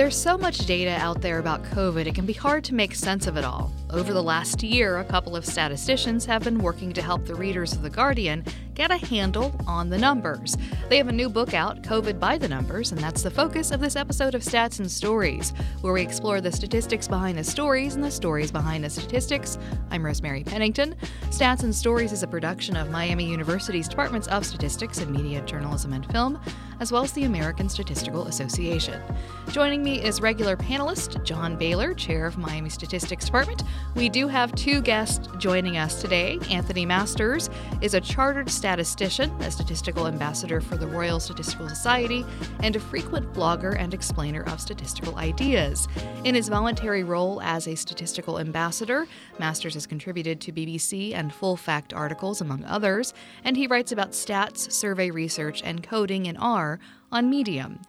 There's so much data out there about COVID, it can be hard to make sense of it all. Over the last year, a couple of statisticians have been working to help the readers of The Guardian get a handle on the numbers. They have a new book out, COVID by the Numbers, and that's the focus of this episode of Stats and Stories, where we explore the statistics behind the stories and the stories behind the statistics. I'm Rosemary Pennington. Stats and Stories is a production of Miami University's Departments of Statistics and Media, Journalism, and Film, as well as the American Statistical Association. Joining me is regular panelist John Bailer, chair of Miami Statistics Department. We do have two guests joining us today. Anthony Masters is a chartered statistician, a statistical ambassador for the Royal Statistical Society, and a frequent blogger and explainer of statistical ideas. In his voluntary role as a statistical ambassador, Masters has contributed to BBC and Full Fact articles, among others, and he writes about stats, survey research, and coding in R on Medium.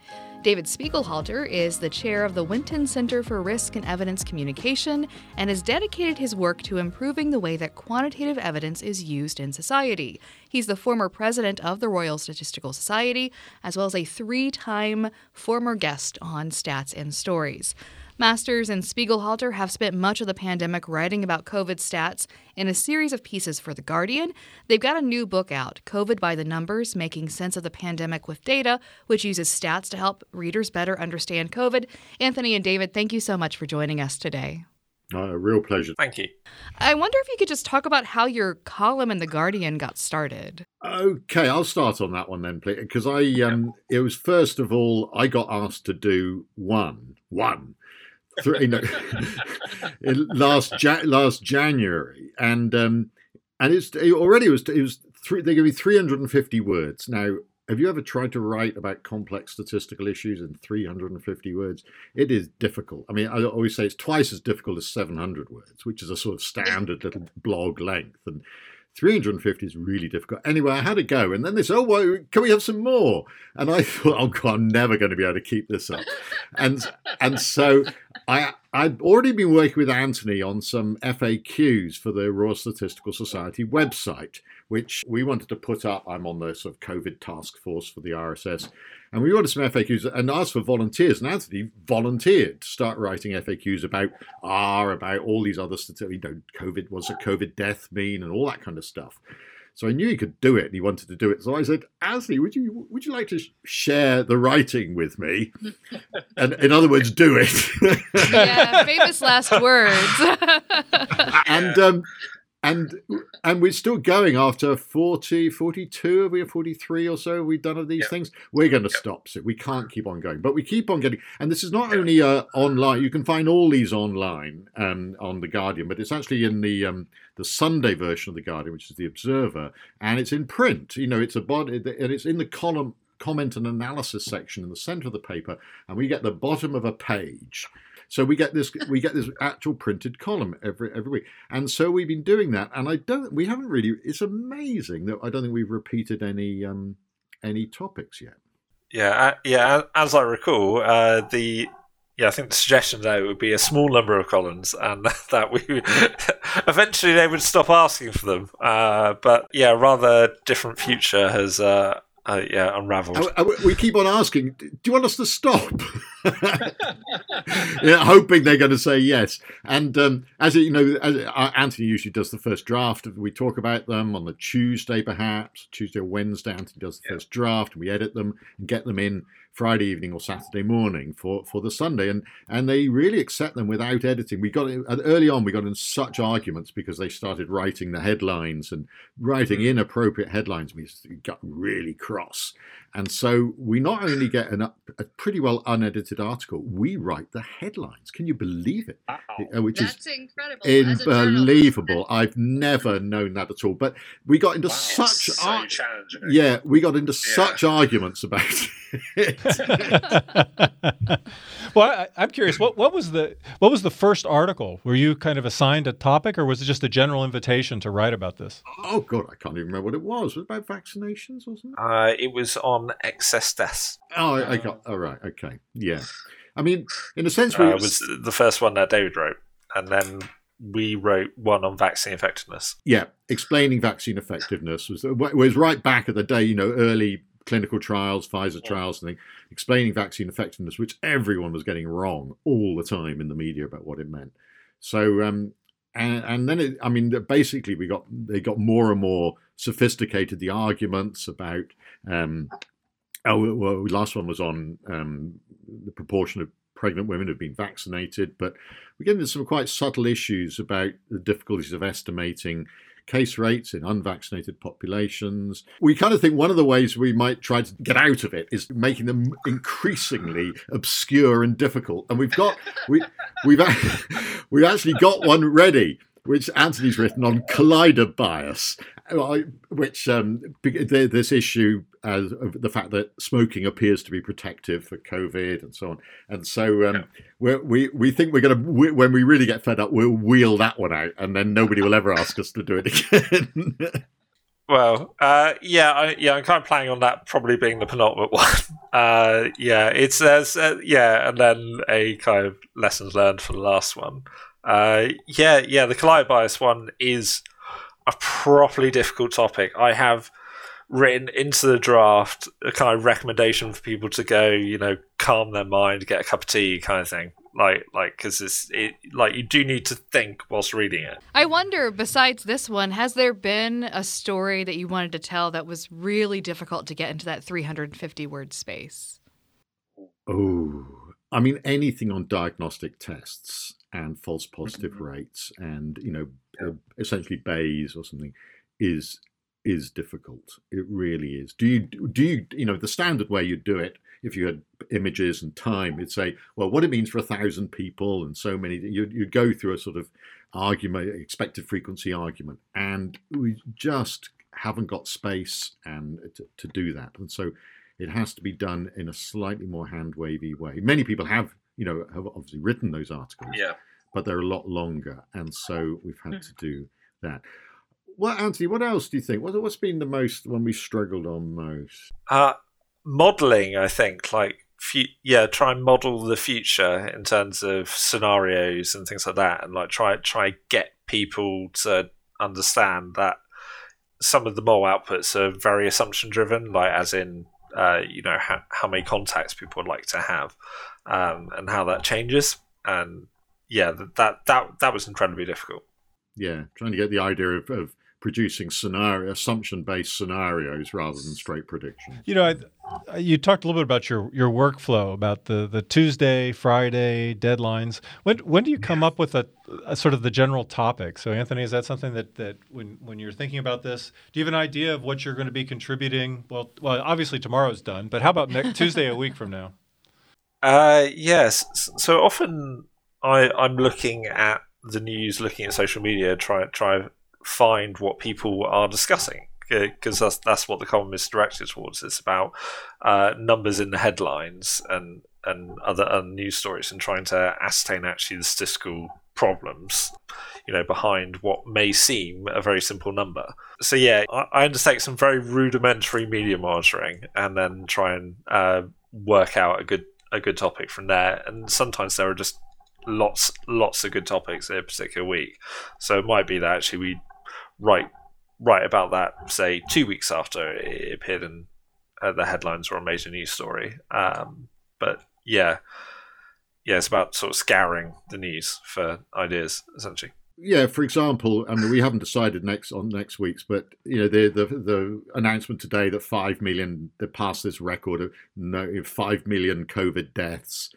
David Spiegelhalter is the chair of the Winton Center for Risk and Evidence Communication and has dedicated his work to improving the way that quantitative evidence is used in society. He's the former president of the Royal Statistical Society, as well as a three time former guest on Stats and Stories. Masters and Spiegelhalter have spent much of the pandemic writing about COVID stats in a series of pieces for The Guardian. They've got a new book out, COVID by the Numbers Making Sense of the Pandemic with Data, which uses stats to help readers better understand COVID. Anthony and David, thank you so much for joining us today. Uh, a real pleasure. Thank you. I wonder if you could just talk about how your column in The Guardian got started. Okay, I'll start on that one then, please. Because I, um, it was first of all, I got asked to do one, one you know, last ja- last January, and um, and it's it already was it was three, they give me 350 words. Now, have you ever tried to write about complex statistical issues in 350 words? It is difficult. I mean, I always say it's twice as difficult as 700 words, which is a sort of standard little blog length, and 350 is really difficult. Anyway, I had to go. And then they said, Oh, well, can we have some more? And I thought, Oh, God, I'm never going to be able to keep this up. And and so I, I'd already been working with Anthony on some FAQs for the Royal Statistical Society website, which we wanted to put up. I'm on the sort of COVID task force for the RSS. And we wanted some FAQs and asked for volunteers. And Anthony volunteered to start writing FAQs about R, about all these other statistics, you know, COVID, what's a COVID death mean, and all that kind of stuff. So I knew he could do it, and he wanted to do it. So I said, Anthony, would you would you like to share the writing with me? and in other words, do it. yeah, famous last words. and um, and and we're still going after 40 42 we 43 or so we've done of these yep. things we're going to yep. stop so we can't keep on going but we keep on getting and this is not only uh, online you can find all these online um, on the guardian but it's actually in the um, the sunday version of the guardian which is the observer and it's in print you know it's a body and it's in the column comment and analysis section in the center of the paper and we get the bottom of a page so we get this we get this actual printed column every every week, and so we've been doing that. And I don't we haven't really. It's amazing that I don't think we've repeated any um, any topics yet. Yeah, uh, yeah. As I recall, uh, the yeah, I think the suggestion there would be a small number of columns, and that we eventually they would stop asking for them. Uh, but yeah, rather different future has uh, uh, yeah, unravelled. we keep on asking, do you want us to stop? yeah, hoping they're going to say yes. And um, as you know, as, uh, Anthony usually does the first draft. We talk about them on the Tuesday, perhaps Tuesday or Wednesday. Anthony does the yeah. first draft, and we edit them and get them in Friday evening or Saturday morning for, for the Sunday, and and they really accept them without editing. We got early on, we got in such arguments because they started writing the headlines and writing mm. inappropriate headlines. We got really cross, and so we not only get an, a pretty well unedited article, we write the headlines. Can you believe it? Wow. Uh, which That's is incredible. Unbelievable. I've never known that at all. But we got into wow, such so ar- yeah, we got into yeah. such arguments about it. well, I, am curious. What what was the what was the first article? Were you kind of assigned a topic, or was it just a general invitation to write about this? Oh God, I can't even remember what it was. Was it about vaccinations, wasn't it? Uh, it was on excess deaths. Oh, I, got. All oh, right. Okay. Yeah. I mean, in a sense, we uh, was the first one that David wrote, and then we wrote one on vaccine effectiveness. Yeah, explaining vaccine effectiveness was was right back at the day, you know, early clinical trials, Pfizer trials, and explaining vaccine effectiveness, which everyone was getting wrong all the time in the media about what it meant. So, um, and, and then it, I mean, basically, we got they got more and more sophisticated. The arguments about um, oh, well, last one was on um, the proportion of pregnant women who've been vaccinated, but we get into some quite subtle issues about the difficulties of estimating case rates in unvaccinated populations. We kind of think one of the ways we might try to get out of it is making them increasingly obscure and difficult. And we've got we we've we've actually got one ready which Anthony's written on collider bias, which um, this issue as the fact that smoking appears to be protective for COVID and so on. And so um, yeah. we we think we're going to when we really get fed up, we'll wheel that one out, and then nobody will ever ask us to do it again. well, uh, yeah, I, yeah, I'm kind of planning on that probably being the penultimate one. Uh, yeah, it says uh, yeah, and then a kind of lessons learned for the last one. Uh, yeah, yeah, the collider bias one is a properly difficult topic. I have written into the draft a kind of recommendation for people to go, you know, calm their mind, get a cup of tea, kind of thing. Like, like, because it's it, like you do need to think whilst reading it. I wonder, besides this one, has there been a story that you wanted to tell that was really difficult to get into that 350 word space? Oh, I mean, anything on diagnostic tests and false positive mm-hmm. rates and, you know, uh, essentially Bayes or something is is difficult. It really is. Do you do you you know the standard way you do it? If you had images and time, you'd say, well, what it means for a thousand people and so many. You'd, you'd go through a sort of argument, expected frequency argument, and we just haven't got space and to, to do that. And so it has to be done in a slightly more hand wavy way. Many people have, you know, have obviously written those articles, yeah. but they're a lot longer, and so we've had mm. to do that. Well, Anthony, what else do you think? What, has been the most when we struggled on most? Uh, modeling, I think, like yeah, try and model the future in terms of scenarios and things like that, and like try try get people to understand that some of the mole outputs are very assumption driven, like as in uh, you know how, how many contacts people would like to have, um, and how that changes, and yeah, that that that was incredibly difficult. Yeah, trying to get the idea of, of producing scenario assumption based scenarios rather than straight predictions. You know, I, you talked a little bit about your your workflow about the the Tuesday, Friday deadlines. When when do you come up with a, a, sort of the general topic? So, Anthony, is that something that that when when you're thinking about this, do you have an idea of what you're going to be contributing? Well, well, obviously tomorrow's done, but how about next Tuesday a week from now? Uh, yes. So often I I'm looking at the news, looking at social media, try try find what people are discussing because that's that's what the column is directed towards. It's about uh, numbers in the headlines and and other, other news stories and trying to ascertain actually the statistical problems you know behind what may seem a very simple number. So yeah i, I undertake some very rudimentary media monitoring and then try and uh, work out a good a good topic from there. And sometimes there are just lots lots of good topics in a particular week. So it might be that actually we write write about that, say two weeks after it appeared in uh, the headlines or a major news story. Um, but yeah, yeah, it's about sort of scouring the news for ideas, essentially. Yeah, for example, I mean, we haven't decided next on next week's, but you know, the the, the announcement today that five million they passed this record of no five million COVID deaths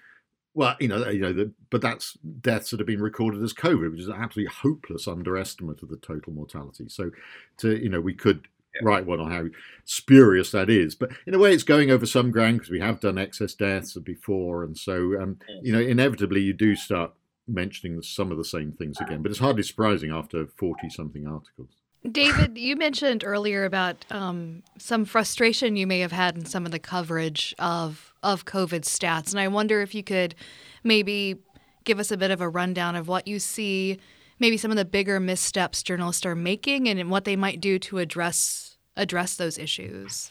well, you know, you know, the, but that's deaths that have been recorded as COVID, which is an absolutely hopeless underestimate of the total mortality. So, to you know, we could yeah. write one on how spurious that is, but in a way, it's going over some ground because we have done excess deaths before, and so um, you know, inevitably, you do start mentioning some of the same things again. But it's hardly surprising after forty something articles. David, you mentioned earlier about um, some frustration you may have had in some of the coverage of of COVID stats, and I wonder if you could maybe give us a bit of a rundown of what you see, maybe some of the bigger missteps journalists are making, and what they might do to address address those issues.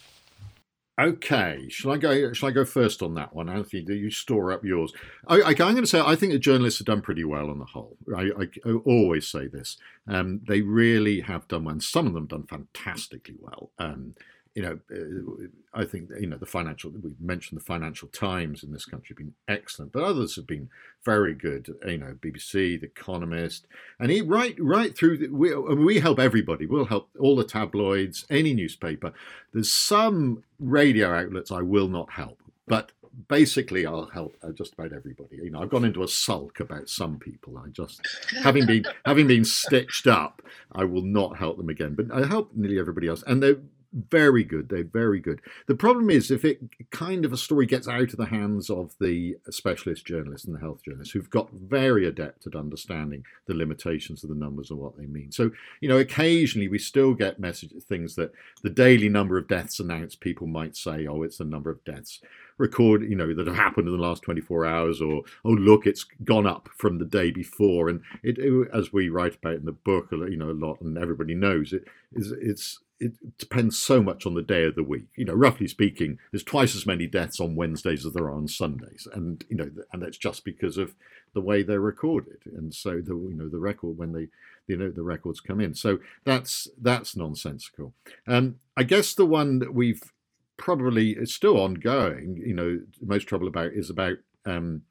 Okay, shall I go? Shall I go first on that one, Anthony? Do you store up yours? I, am going to say I think the journalists have done pretty well on the whole. I, I, I always say this. Um, they really have done well, and some of them done fantastically well. Um, you know, uh, I think you know the financial. We mentioned the Financial Times in this country have been excellent, but others have been very good. You know, BBC, The Economist, and he right right through. The, we we help everybody. We'll help all the tabloids, any newspaper. There's some radio outlets I will not help, but basically I'll help uh, just about everybody. You know, I've gone into a sulk about some people. I just having been having been stitched up, I will not help them again. But I help nearly everybody else, and they're very good. They're very good. The problem is if it kind of a story gets out of the hands of the specialist journalists and the health journalists who've got very adept at understanding the limitations of the numbers and what they mean. So, you know, occasionally we still get messages, things that the daily number of deaths announced, people might say, oh, it's the number of deaths record, you know, that have happened in the last 24 hours, or oh look, it's gone up from the day before. And it, it as we write about in the book, you know, a lot, and everybody knows it is it's it depends so much on the day of the week. You know, roughly speaking, there's twice as many deaths on Wednesdays as there are on Sundays, and you know, and that's just because of the way they're recorded. And so the you know the record when they you know the records come in, so that's that's nonsensical. Um, I guess the one that we've probably is still ongoing. You know, most trouble about is about. Um,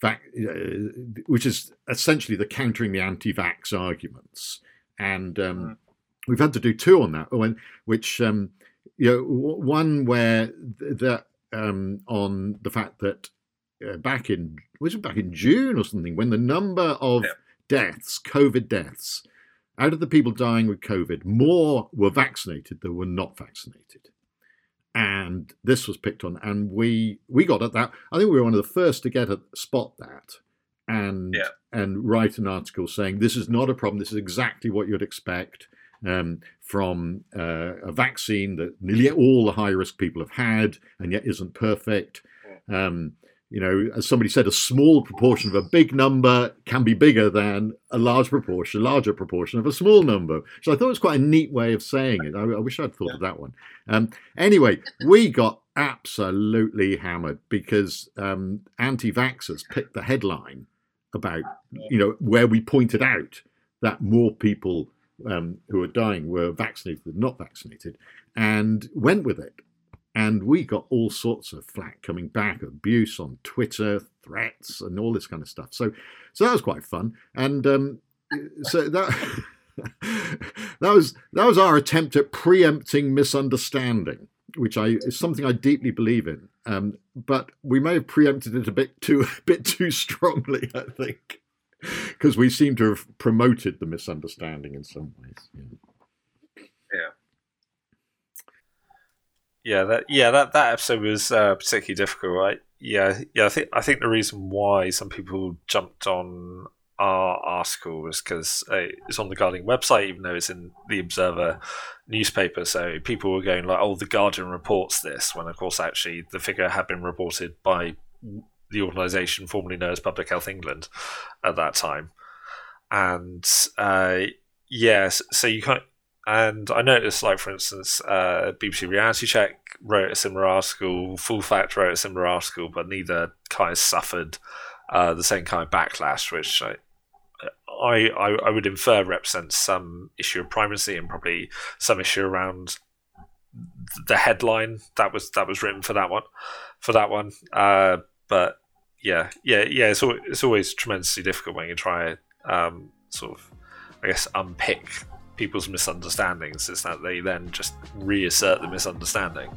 vac- uh, which is essentially the countering the anti-vax arguments, and um, mm we've had to do two on that when which um, you know one where that um, on the fact that uh, back in was it back in June or something when the number of yeah. deaths, COVID deaths, out of the people dying with COVID, more were vaccinated than were not vaccinated. And this was picked on, and we we got at that. I think we were one of the first to get a spot that, and yeah. and write an article saying this is not a problem. This is exactly what you'd expect um, from uh, a vaccine that nearly all the high risk people have had and yet isn't perfect. Um, you know, as somebody said, a small proportion of a big number can be bigger than a large proportion, a larger proportion of a small number. So I thought it was quite a neat way of saying it. I, I wish I'd thought of that one. Um, anyway, we got absolutely hammered because um, anti-vaxxers picked the headline about, you know, where we pointed out that more people um, who were dying were vaccinated than not vaccinated, and went with it. And we got all sorts of flack coming back, abuse on Twitter, threats, and all this kind of stuff. So, so that was quite fun. And um, so that that was that was our attempt at preempting misunderstanding, which I is something I deeply believe in. Um, but we may have preempted it a bit too a bit too strongly, I think because we seem to have promoted the misunderstanding in some ways. Yeah. Yeah. That yeah that, that episode was uh, particularly difficult, right? Yeah, yeah. I think I think the reason why some people jumped on our article was because uh, it's on the Guardian website, even though it's in the Observer newspaper. So people were going like, "Oh, the Guardian reports this," when of course actually the figure had been reported by the organisation formerly known as Public Health England at that time. And uh, yes, so you can't. And I noticed, like for instance, uh, BBC Reality Check wrote a similar article, Full Fact wrote a similar article, but neither kind of suffered uh, the same kind of backlash, which I, I, I would infer represents some issue of primacy and probably some issue around the headline that was that was written for that one, for that one. Uh, but yeah, yeah, yeah. It's always, it's always tremendously difficult when you try um, sort of, I guess, unpick people's misunderstandings. Is that they then just reassert the misunderstanding.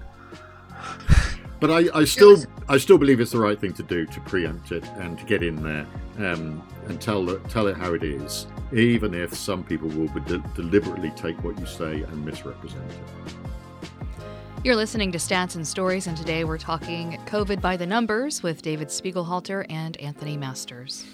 But I, I still, I still believe it's the right thing to do to preempt it and to get in there um, and tell tell it how it is, even if some people will de- deliberately take what you say and misrepresent it. You're listening to Stats and Stories, and today we're talking COVID by the numbers with David Spiegelhalter and Anthony Masters.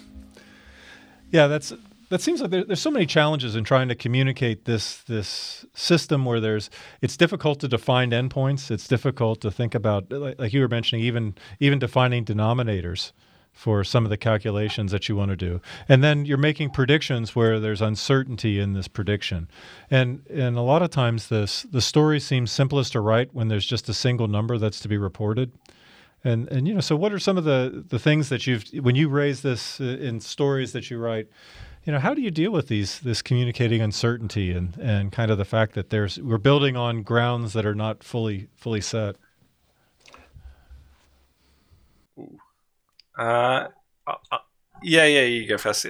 Yeah, that's that seems like there, there's so many challenges in trying to communicate this this system where there's it's difficult to define endpoints. It's difficult to think about, like, like you were mentioning, even even defining denominators for some of the calculations that you want to do. And then you're making predictions where there's uncertainty in this prediction. And and a lot of times this the story seems simplest to write when there's just a single number that's to be reported. And and you know, so what are some of the the things that you've when you raise this in stories that you write, you know, how do you deal with these this communicating uncertainty and and kind of the fact that there's we're building on grounds that are not fully fully set? Uh, uh, uh yeah, yeah, you go first.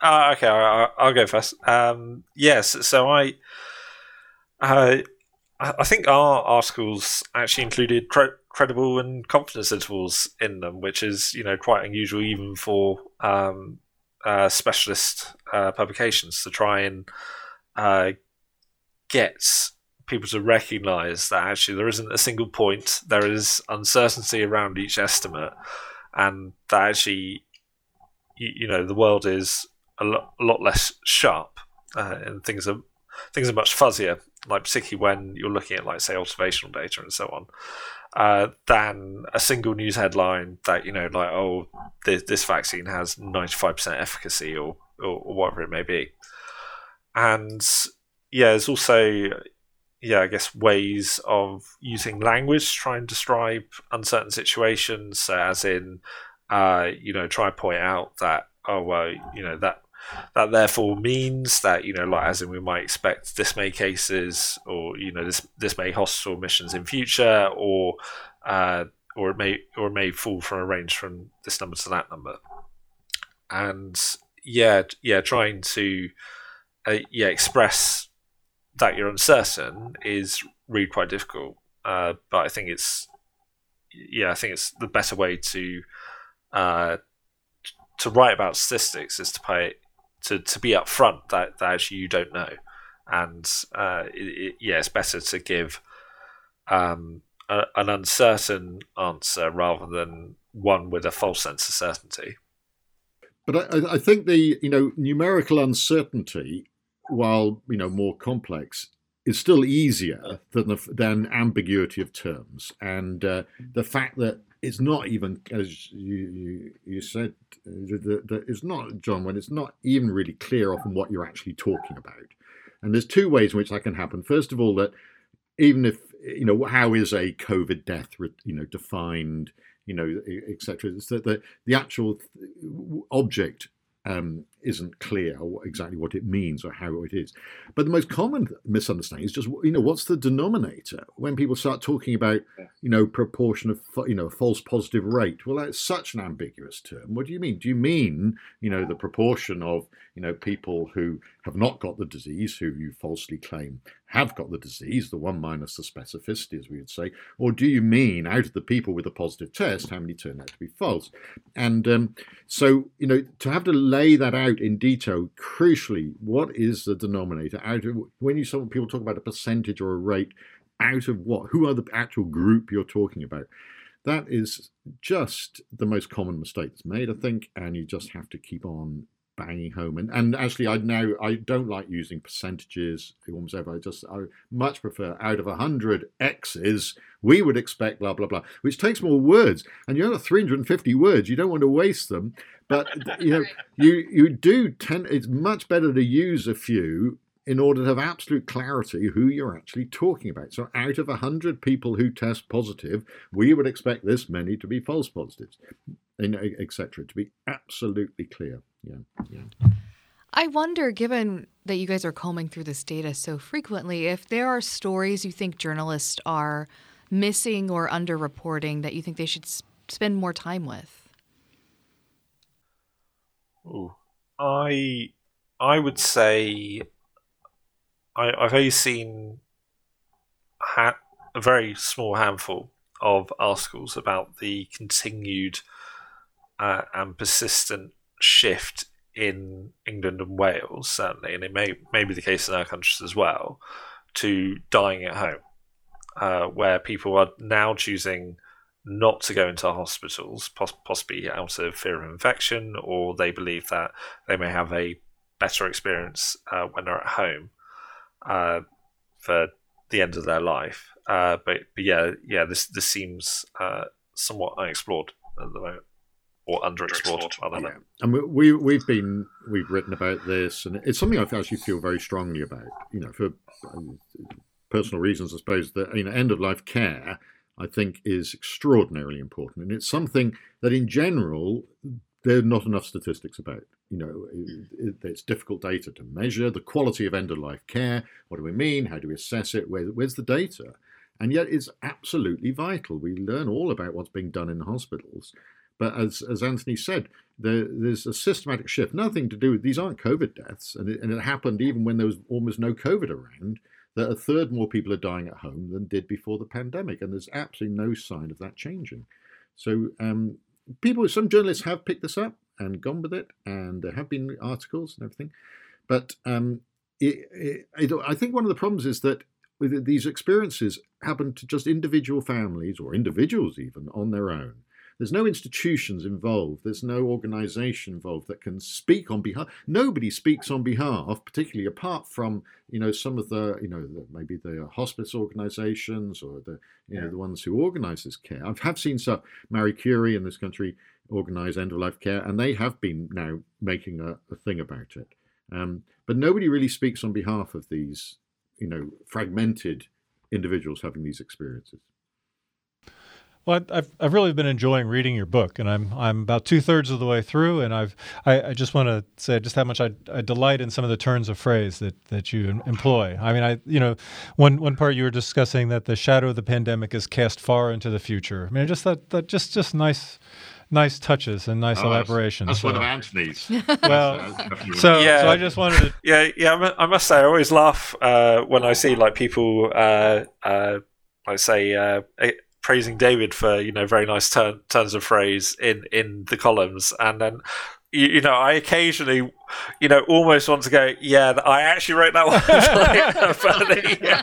Uh, okay, I'll, I'll go first. Um, yes, so I, uh, I think our articles actually included cre- credible and confidence intervals in them, which is you know quite unusual even for um, uh, specialist uh, publications to try and uh, get people to recognise that actually there isn't a single point, there is uncertainty around each estimate, and that actually you, you know the world is a lot, a lot less sharp uh, and things are things are much fuzzier, like particularly when you're looking at like say observational data and so on, uh, than a single news headline that you know like oh this, this vaccine has 95% efficacy or, or, or whatever it may be, and yeah, there's also yeah, I guess ways of using language to try and describe uncertain situations, as in, uh, you know, try and point out that oh well, you know that that therefore means that you know like as in we might expect this may cases or you know this this may hospital missions in future or uh, or it may or it may fall from a range from this number to that number. And yeah yeah trying to uh, yeah express that you're uncertain is really quite difficult uh, but I think it's yeah I think it's the better way to uh, to write about statistics is to pay to, to be upfront that, that you don't know. And uh, it, it, yeah, it's better to give um, a, an uncertain answer rather than one with a false sense of certainty. But I, I think the you know numerical uncertainty, while you know more complex, is still easier than the, than ambiguity of terms, and uh, the fact that it's not even as you you, you said that it's not John when it's not even really clear often what you're actually talking about. And there's two ways in which that can happen. First of all, that even if you know how is a COVID death you know defined, you know, etc. It's that the, the actual object um, isn't clear exactly what it means or how it is. But the most common misunderstanding is just, you know, what's the denominator? When people start talking about, you know, proportion of, you know, false positive rate, well, that's such an ambiguous term. What do you mean? Do you mean, you know, the proportion of, you know, people who have not got the disease, who you falsely claim have got the disease, the one minus the specificity, as we would say, or do you mean out of the people with a positive test, how many turn out to be false? And um, so, you know, to have to lay that out in detail, crucially, what is the denominator? Out of when you saw people talk about a percentage or a rate, out of what? Who are the actual group you're talking about? That is just the most common mistake that's made, I think, and you just have to keep on banging home. And and actually, I now I don't like using percentages almost ever. I just I much prefer out of a hundred X's, we would expect blah blah blah, which takes more words. And you have 350 words. You don't want to waste them. But you know, you you do tend. It's much better to use a few in order to have absolute clarity who you're actually talking about. So, out of 100 people who test positive, we would expect this many to be false positives, etc. To be absolutely clear. Yeah, yeah. I wonder, given that you guys are combing through this data so frequently, if there are stories you think journalists are missing or underreporting that you think they should spend more time with. Ooh. I I would say I, I've only seen ha- a very small handful of articles about the continued uh, and persistent shift in England and Wales, certainly, and it may may be the case in our countries as well, to dying at home, uh, where people are now choosing not to go into hospitals, possibly out of fear of infection, or they believe that they may have a better experience uh, when they're at home uh, for the end of their life. Uh, but, but yeah, yeah, this this seems uh, somewhat unexplored at the moment. Or underexplored, I don't. Yeah. And we we've been we've written about this, and it's something I actually feel very strongly about. You know, for um, personal reasons, I suppose that you know, end of life care I think is extraordinarily important. And it's something that, in general, there are not enough statistics about. You know, it, it's difficult data to measure the quality of end of life care. What do we mean? How do we assess it? Where, where's the data? And yet, it's absolutely vital. We learn all about what's being done in the hospitals. But as, as Anthony said, there, there's a systematic shift. Nothing to do with these aren't COVID deaths, and it, and it happened even when there was almost no COVID around. That a third more people are dying at home than did before the pandemic, and there's absolutely no sign of that changing. So um, people, some journalists have picked this up and gone with it, and there have been articles and everything. But um, it, it, it, I think one of the problems is that these experiences happen to just individual families or individuals even on their own. There's no institutions involved. There's no organisation involved that can speak on behalf. Nobody speaks on behalf, particularly apart from you know some of the you know the, maybe the hospice organisations or the you yeah. know the ones who organise this care. I have seen some Marie Curie in this country organise end of life care, and they have been now making a, a thing about it. Um, but nobody really speaks on behalf of these you know fragmented individuals having these experiences. Well, I've I've really been enjoying reading your book, and I'm I'm about two thirds of the way through, and I've I, I just want to say just how much I, I delight in some of the turns of phrase that that you employ. I mean, I you know, one one part you were discussing that the shadow of the pandemic is cast far into the future. I mean, just that that just just nice nice touches and nice oh, elaborations. That's, that's so. one of Anthony's. well, so yeah. so I just wanted to. Yeah, yeah. I must say, I always laugh uh, when I see like people, uh, uh, like say, uh, praising David for you know very nice turn, turns of phrase in in the columns, and then you, you, know, I occasionally, you know, almost want to go, yeah, I actually wrote that one. like, yeah.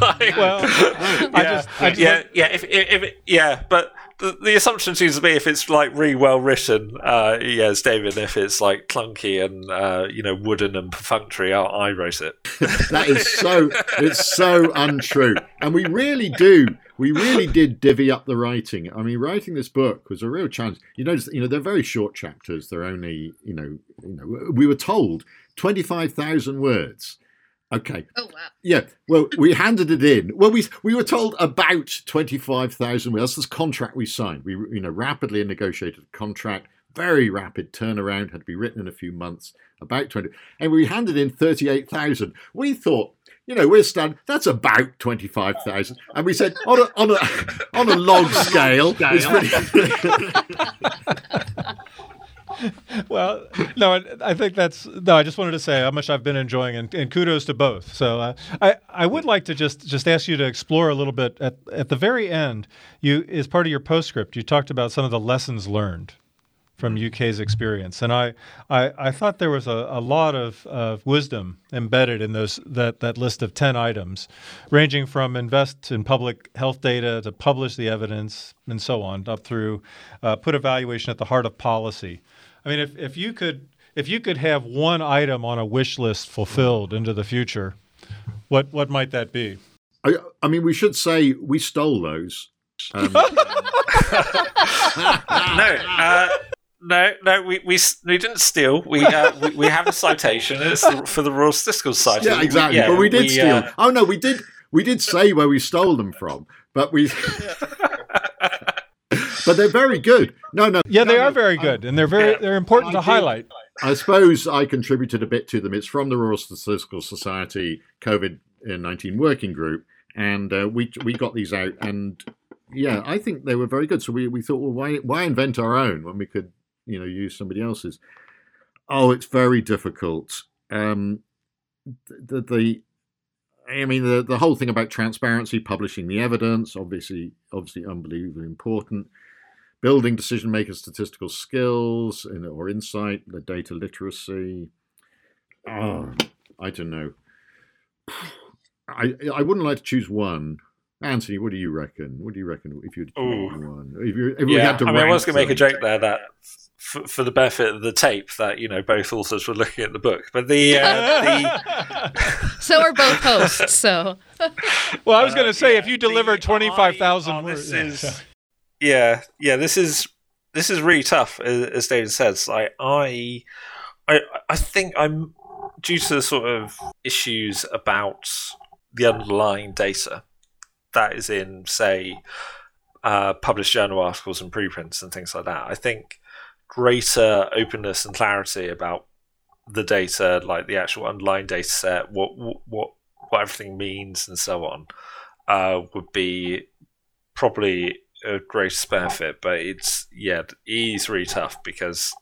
like, well, yeah, I just, I just yeah, yeah, if, if, if, yeah, but the, the, assumption seems to be if it's like really well written, uh, yeah, it's David. If it's like clunky and uh, you know wooden and perfunctory, I, I wrote it. that is so, it's so untrue, and we really do we really did divvy up the writing. I mean, writing this book was a real challenge. You notice, you know, they're very short chapters. They're only, you know, you know, we were told twenty five thousand words. Okay. Oh wow. Yeah. Well, we handed it in. Well, we we were told about twenty five thousand words. That's the contract we signed. We you know rapidly negotiated a contract. Very rapid turnaround. Had to be written in a few months. About twenty, and we handed in thirty eight thousand. We thought you know, we're stunned. That's about twenty five thousand, and we said on a on a on a log scale. well, no, I think that's no. I just wanted to say how much I've been enjoying, and, and kudos to both. So uh, I I would like to just just ask you to explore a little bit at at the very end. You as part of your postscript, you talked about some of the lessons learned from UK's experience. And I, I, I thought there was a, a lot of, of wisdom embedded in those that, that list of 10 items, ranging from invest in public health data to publish the evidence and so on, up through uh, put evaluation at the heart of policy. I mean, if, if you could if you could have one item on a wish list fulfilled into the future, what what might that be? I, I mean, we should say we stole those. Um, no, uh, no, no, we, we, we didn't steal. We, uh, we, we have a citation. It's for the Royal Statistical Society. Yeah, exactly. We, yeah, but we did we, steal. Uh, oh no, we did. We did say where we stole them from, but we. but they're very good. No, no. Yeah, they no, are very good, and they're very they're important I to highlight. I suppose I contributed a bit to them. It's from the Royal Statistical Society COVID nineteen working group, and uh, we we got these out, and yeah, I think they were very good. So we, we thought, well, why why invent our own when we could you know use somebody else's. Oh, it's very difficult. Um, the, the I mean the the whole thing about transparency, publishing the evidence, obviously obviously unbelievably important. Building decision makers' statistical skills or insight, the data literacy. Oh, I don't know. I I wouldn't like to choose one. Anthony, what do you reckon? What do you reckon if you'd one? If you if yeah, we had to I mean, I was going to make a joke there that for, for, the benefit of the tape that you know both authors were looking at the book, but the uh, the so are both hosts. So well, I was going to say uh, yeah, if you delivered twenty five thousand oh, words, is, yeah, yeah, this is this is really tough, as David says. Like I, I, I think I'm due to the sort of issues about the underlying data that is in, say, uh, published journal articles and preprints and things like that. I think greater openness and clarity about the data, like the actual underlying data set, what what what everything means, and so on, uh, would be probably a great benefit. But it's yeah, it is really tough because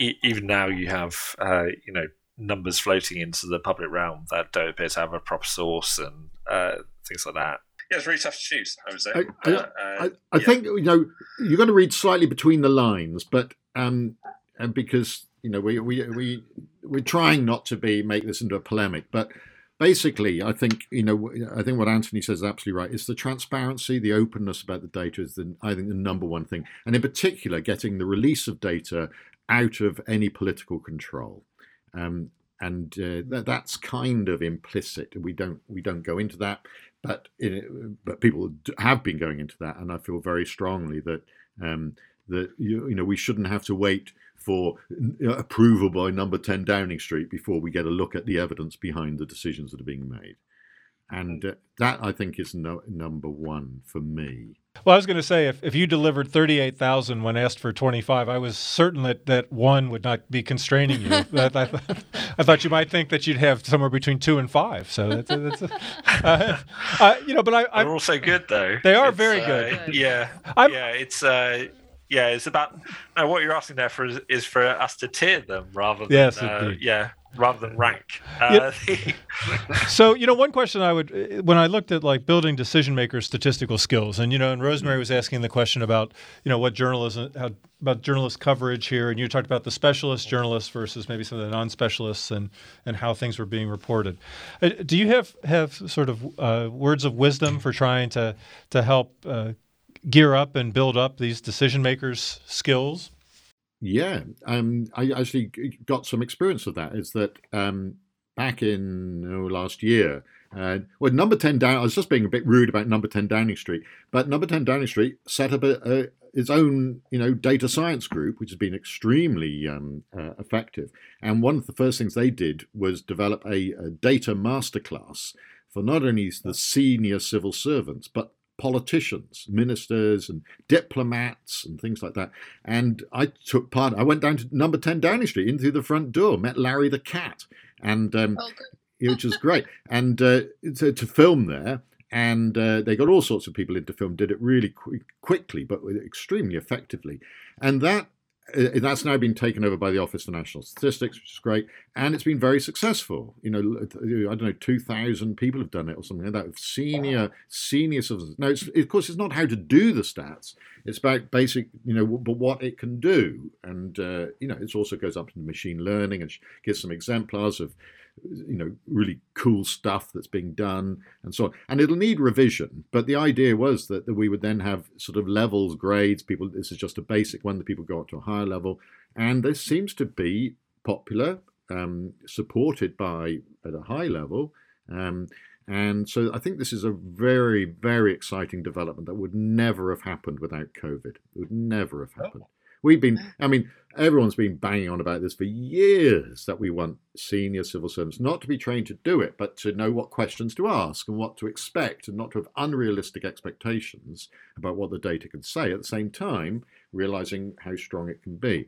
e- even now you have uh, you know numbers floating into the public realm that don't appear to have a proper source and uh, things like that. Yeah, it's really tough to choose. I would say. I, I, Uh, I, I yeah. think you know you're going to read slightly between the lines, but um, and because you know we we we we're trying not to be make this into a polemic, but basically, I think you know I think what Anthony says is absolutely right. It's the transparency, the openness about the data is the I think the number one thing, and in particular, getting the release of data out of any political control. Um, and uh, that, that's kind of implicit. We don't we don't go into that, but it, but people have been going into that, and I feel very strongly that um, that you, you know we shouldn't have to wait for uh, approval by Number Ten Downing Street before we get a look at the evidence behind the decisions that are being made, and uh, that I think is no, number one for me. Well, I was going to say if, if you delivered 38,000 when asked for 25, I was certain that, that one would not be constraining you. that, I, I thought you might think that you'd have somewhere between two and five. So that's, a, that's a, uh, uh, you know, but I, I They're also good though. They are It's, very uh, good. Yeah, I'm- yeah. It's uh, yeah. It's about no, what you're asking there for is, is for us to tier them rather than Yes, uh, yeah, rather than rank. Uh, So, you know, one question I would, uh, when I looked at like building decision makers' statistical skills, and, you know, and Rosemary was asking the question about, you know, what journalism, how, about journalist coverage here, and you talked about the specialist journalists versus maybe some of the non specialists and, and how things were being reported. Uh, do you have, have sort of uh, words of wisdom for trying to, to help uh, gear up and build up these decision makers' skills? Yeah, um, I actually got some experience of that. Is that um, back in oh, last year? Uh, well, number ten down. I was just being a bit rude about number ten Downing Street, but number ten Downing Street set up a, a, its own, you know, data science group, which has been extremely um, uh, effective. And one of the first things they did was develop a, a data masterclass for not only the senior civil servants but politicians, ministers, and diplomats, and things like that. And I took part. I went down to number ten Downing Street in through the front door, met Larry the cat, and um, Oh, which was great, and uh, to, to film there. And uh, they got all sorts of people into film. Did it really qu- quickly, but extremely effectively. And that that's now been taken over by the Office for National Statistics, which is great, and it's been very successful. You know, I don't know, two thousand people have done it or something like that. Senior, senior citizens. Now, it's, of course, it's not how to do the stats; it's about basic, you know, but what it can do, and uh, you know, it also goes up into machine learning and gives some exemplars of you know really cool stuff that's being done and so on and it'll need revision but the idea was that, that we would then have sort of levels grades people this is just a basic one that people go up to a higher level and this seems to be popular um, supported by at a high level um, and so I think this is a very, very exciting development that would never have happened without COVID. It would never have happened. We've been, I mean, everyone's been banging on about this for years that we want senior civil servants not to be trained to do it, but to know what questions to ask and what to expect and not to have unrealistic expectations about what the data can say at the same time, realizing how strong it can be.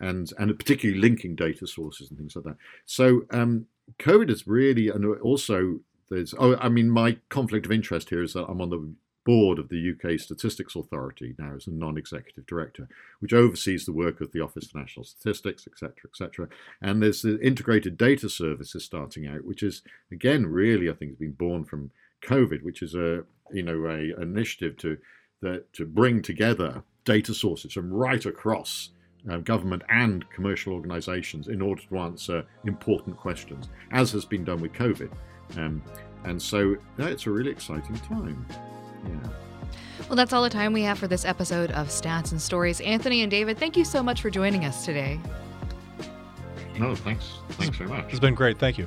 And, and particularly linking data sources and things like that. So um, COVID is really, and also there's, oh, I mean, my conflict of interest here is that I'm on the board of the UK Statistics Authority now as a non-executive director, which oversees the work of the Office for National Statistics, etc., etc. And there's the integrated data services starting out, which is again really I think has been born from COVID, which is a you know a an initiative to that to bring together data sources from right across um, government and commercial organisations in order to answer important questions, as has been done with COVID. Um, and so it's a really exciting time. Yeah. Well, that's all the time we have for this episode of Stats and Stories. Anthony and David, thank you so much for joining us today. No, thanks. Thanks very much. It's been great. Thank you.